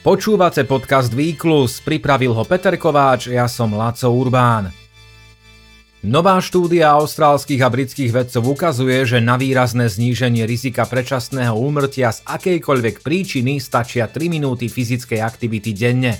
Počúvate podcast Výklus, pripravil ho Peter Kováč, ja som Laco Urbán. Nová štúdia austrálskych a britských vedcov ukazuje, že na výrazné zníženie rizika predčasného úmrtia z akejkoľvek príčiny stačia 3 minúty fyzickej aktivity denne.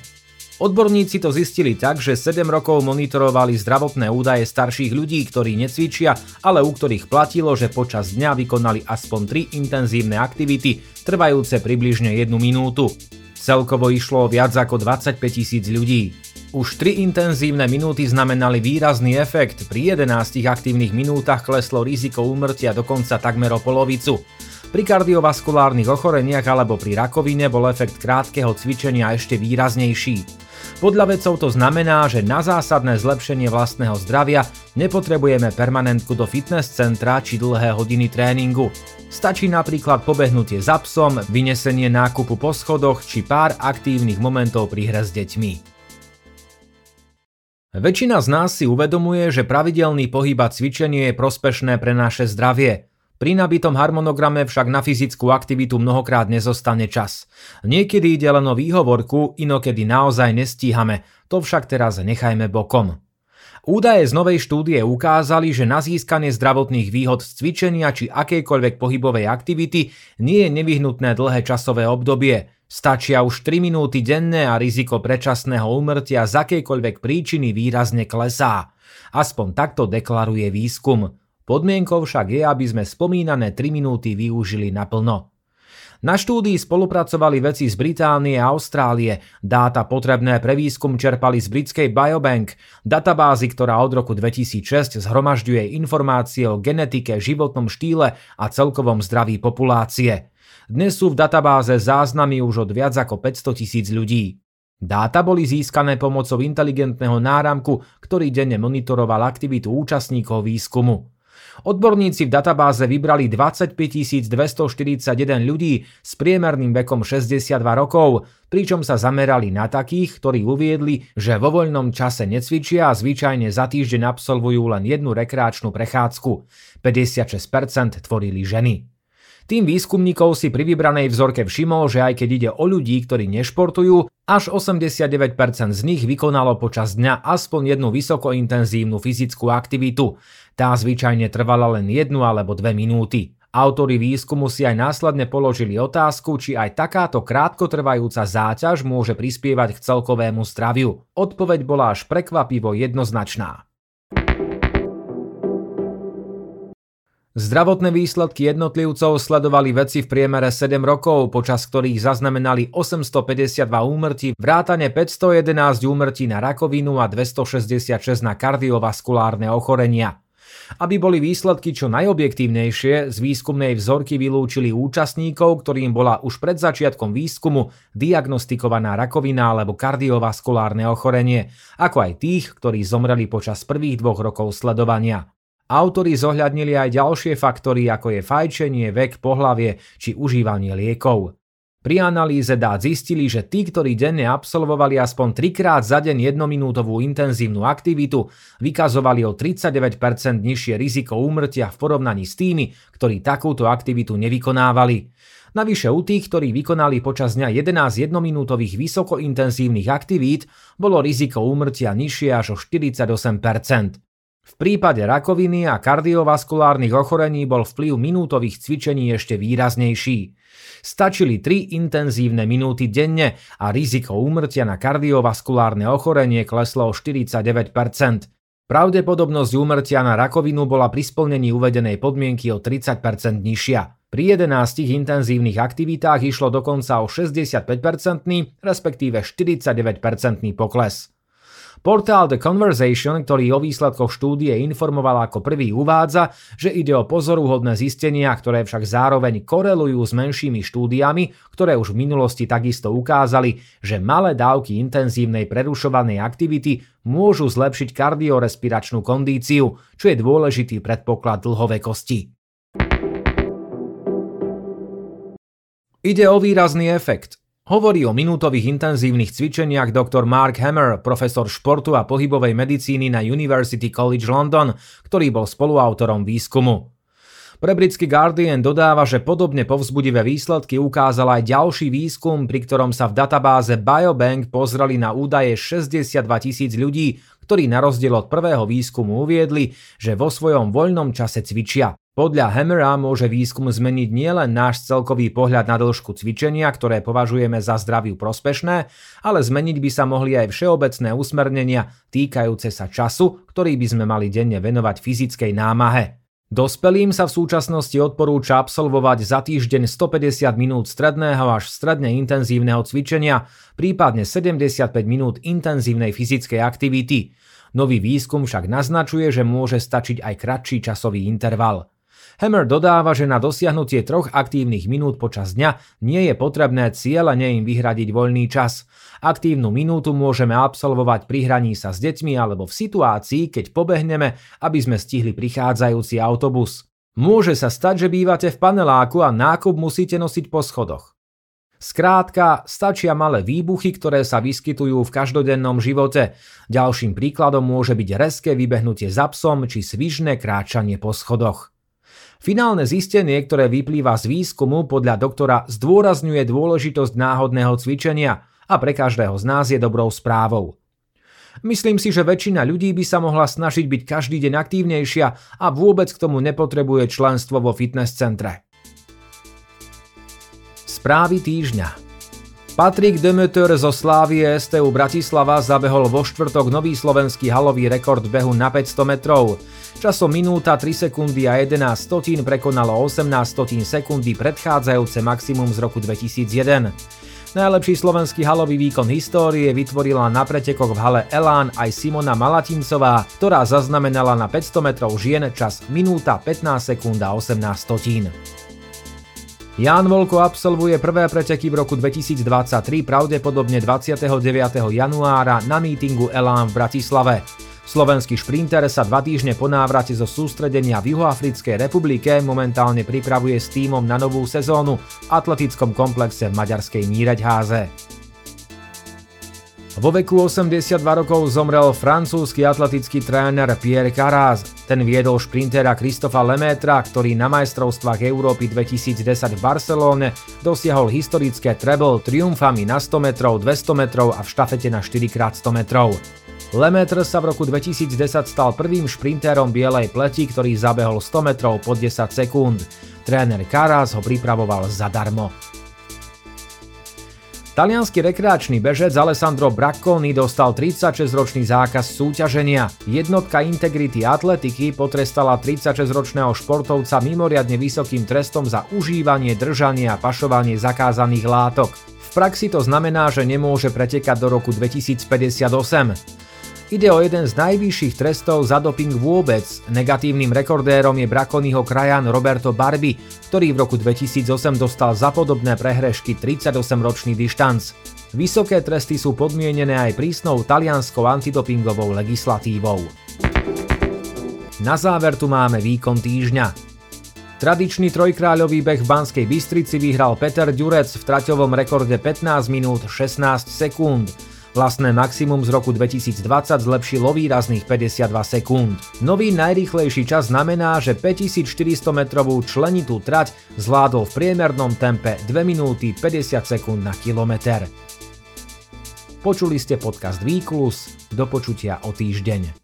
Odborníci to zistili tak, že 7 rokov monitorovali zdravotné údaje starších ľudí, ktorí necvičia, ale u ktorých platilo, že počas dňa vykonali aspoň 3 intenzívne aktivity, trvajúce približne 1 minútu. Celkovo išlo viac ako 25 tisíc ľudí. Už 3 intenzívne minúty znamenali výrazný efekt, pri 11 aktívnych minútach kleslo riziko úmrtia dokonca takmer o polovicu. Pri kardiovaskulárnych ochoreniach alebo pri rakovine bol efekt krátkeho cvičenia ešte výraznejší. Podľa vedcov to znamená, že na zásadné zlepšenie vlastného zdravia nepotrebujeme permanentku do fitness centra či dlhé hodiny tréningu. Stačí napríklad pobehnutie za psom, vynesenie nákupu po schodoch či pár aktívnych momentov pri hre s deťmi. Väčšina z nás si uvedomuje, že pravidelný pohyb a cvičenie je prospešné pre naše zdravie. Pri nabitom harmonograme však na fyzickú aktivitu mnohokrát nezostane čas. Niekedy ide len o výhovorku, inokedy naozaj nestíhame, to však teraz nechajme bokom. Údaje z novej štúdie ukázali, že na získanie zdravotných výhod z cvičenia či akejkoľvek pohybovej aktivity nie je nevyhnutné dlhé časové obdobie. Stačia už 3 minúty denne a riziko predčasného úmrtia z akejkoľvek príčiny výrazne klesá. Aspoň takto deklaruje výskum. Podmienkou však je, aby sme spomínané 3 minúty využili naplno. Na štúdii spolupracovali veci z Británie a Austrálie. Dáta potrebné pre výskum čerpali z britskej Biobank, databázy, ktorá od roku 2006 zhromažďuje informácie o genetike, životnom štýle a celkovom zdraví populácie. Dnes sú v databáze záznamy už od viac ako 500 tisíc ľudí. Dáta boli získané pomocou inteligentného náramku, ktorý denne monitoroval aktivitu účastníkov výskumu. Odborníci v databáze vybrali 25 241 ľudí s priemerným vekom 62 rokov, pričom sa zamerali na takých, ktorí uviedli, že vo voľnom čase necvičia a zvyčajne za týždeň absolvujú len jednu rekreačnú prechádzku. 56% tvorili ženy. Tým výskumníkov si pri vybranej vzorke všimol, že aj keď ide o ľudí, ktorí nešportujú, až 89% z nich vykonalo počas dňa aspoň jednu vysokointenzívnu fyzickú aktivitu. Tá zvyčajne trvala len jednu alebo dve minúty. Autori výskumu si aj následne položili otázku, či aj takáto krátkotrvajúca záťaž môže prispievať k celkovému zdraviu. Odpoveď bola až prekvapivo jednoznačná. Zdravotné výsledky jednotlivcov sledovali veci v priemere 7 rokov, počas ktorých zaznamenali 852 úmrtí, vrátane 511 úmrtí na rakovinu a 266 na kardiovaskulárne ochorenia. Aby boli výsledky čo najobjektívnejšie, z výskumnej vzorky vylúčili účastníkov, ktorým bola už pred začiatkom výskumu diagnostikovaná rakovina alebo kardiovaskulárne ochorenie, ako aj tých, ktorí zomreli počas prvých dvoch rokov sledovania. Autori zohľadnili aj ďalšie faktory, ako je fajčenie, vek, pohlavie či užívanie liekov. Pri analýze dát zistili, že tí, ktorí denne absolvovali aspoň 3 krát za deň jednominútovú intenzívnu aktivitu, vykazovali o 39% nižšie riziko úmrtia v porovnaní s tými, ktorí takúto aktivitu nevykonávali. Navyše u tých, ktorí vykonali počas dňa 11 jednominútových vysokointenzívnych aktivít, bolo riziko úmrtia nižšie až o 48%. V prípade rakoviny a kardiovaskulárnych ochorení bol vplyv minútových cvičení ešte výraznejší. Stačili 3 intenzívne minúty denne a riziko úmrtia na kardiovaskulárne ochorenie kleslo o 49%. Pravdepodobnosť úmrtia na rakovinu bola pri splnení uvedenej podmienky o 30% nižšia. Pri 11 intenzívnych aktivitách išlo dokonca o 65%, respektíve 49% pokles. Portál The Conversation, ktorý o výsledkoch štúdie informoval ako prvý uvádza, že ide o pozoruhodné zistenia, ktoré však zároveň korelujú s menšími štúdiami, ktoré už v minulosti takisto ukázali, že malé dávky intenzívnej prerušovanej aktivity môžu zlepšiť kardiorespiračnú kondíciu, čo je dôležitý predpoklad dlhovekosti. Ide o výrazný efekt. Hovorí o minútových intenzívnych cvičeniach dr. Mark Hammer, profesor športu a pohybovej medicíny na University College London, ktorý bol spoluautorom výskumu. Pre britský Guardian dodáva, že podobne povzbudivé výsledky ukázal aj ďalší výskum, pri ktorom sa v databáze Biobank pozreli na údaje 62 tisíc ľudí, ktorí na rozdiel od prvého výskumu uviedli, že vo svojom voľnom čase cvičia. Podľa Hammera môže výskum zmeniť nielen náš celkový pohľad na dĺžku cvičenia, ktoré považujeme za zdraviu prospešné, ale zmeniť by sa mohli aj všeobecné usmernenia týkajúce sa času, ktorý by sme mali denne venovať fyzickej námahe. Dospelým sa v súčasnosti odporúča absolvovať za týždeň 150 minút stredného až stredne intenzívneho cvičenia, prípadne 75 minút intenzívnej fyzickej aktivity. Nový výskum však naznačuje, že môže stačiť aj kratší časový interval. Hammer dodáva, že na dosiahnutie troch aktívnych minút počas dňa nie je potrebné cieľene im vyhradiť voľný čas. Aktívnu minútu môžeme absolvovať pri hraní sa s deťmi alebo v situácii, keď pobehneme, aby sme stihli prichádzajúci autobus. Môže sa stať, že bývate v paneláku a nákup musíte nosiť po schodoch. Skrátka, stačia malé výbuchy, ktoré sa vyskytujú v každodennom živote. Ďalším príkladom môže byť reské vybehnutie za psom či svižné kráčanie po schodoch. Finálne zistenie, ktoré vyplýva z výskumu, podľa doktora zdôrazňuje dôležitosť náhodného cvičenia a pre každého z nás je dobrou správou. Myslím si, že väčšina ľudí by sa mohla snažiť byť každý deň aktívnejšia a vôbec k tomu nepotrebuje členstvo vo fitness centre. Správy týždňa Patrik Demeter zo Slávie STU Bratislava zabehol vo štvrtok nový slovenský halový rekord behu na 500 metrov. Časom minúta 3 sekundy a 11 stotín prekonalo 18 stotín sekundy predchádzajúce maximum z roku 2001. Najlepší slovenský halový výkon histórie vytvorila na pretekoch v hale Elán aj Simona Malatincová, ktorá zaznamenala na 500 metrov žien čas minúta 15 sekúnd a 18 stotín. Jan Volko absolvuje prvé preteky v roku 2023 pravdepodobne 29. januára na mítingu Elán v Bratislave. Slovenský šprinter sa dva týždne po návrate zo sústredenia v Juhoafrickej republike momentálne pripravuje s tímom na novú sezónu v atletickom komplexe v maďarskej Míreďháze. Vo veku 82 rokov zomrel francúzsky atletický tréner Pierre Carraz. Ten viedol šprintera Kristofa Lemetra, ktorý na majstrovstvách Európy 2010 v Barcelóne dosiahol historické treble triumfami na 100 metrov, 200 metrov a v štafete na 4x100 metrov. Lemaitre sa v roku 2010 stal prvým šprintérom bielej pleti, ktorý zabehol 100 metrov pod 10 sekúnd. Tréner Karas ho pripravoval zadarmo. Talianský rekreačný bežec Alessandro Bracconi dostal 36-ročný zákaz súťaženia. Jednotka Integrity Atletiky potrestala 36-ročného športovca mimoriadne vysokým trestom za užívanie, držanie a pašovanie zakázaných látok. V praxi to znamená, že nemôže pretekať do roku 2058. Ide o jeden z najvyšších trestov za doping vôbec. Negatívnym rekordérom je Brakonyho krajan Roberto Barbi, ktorý v roku 2008 dostal za podobné prehrešky 38-ročný dištanc. Vysoké tresty sú podmienené aj prísnou talianskou antidopingovou legislatívou. Na záver tu máme výkon týždňa. Tradičný trojkráľový beh v Banskej Bystrici vyhral Peter Ďurec v traťovom rekorde 15 minút 16 sekúnd. Vlastné maximum z roku 2020 zlepšilo výrazných 52 sekúnd. Nový najrýchlejší čas znamená, že 5400 metrovú členitú trať zvládol v priemernom tempe 2 minúty 50 sekúnd na kilometr. Počuli ste podcast Výklus, do počutia o týždeň.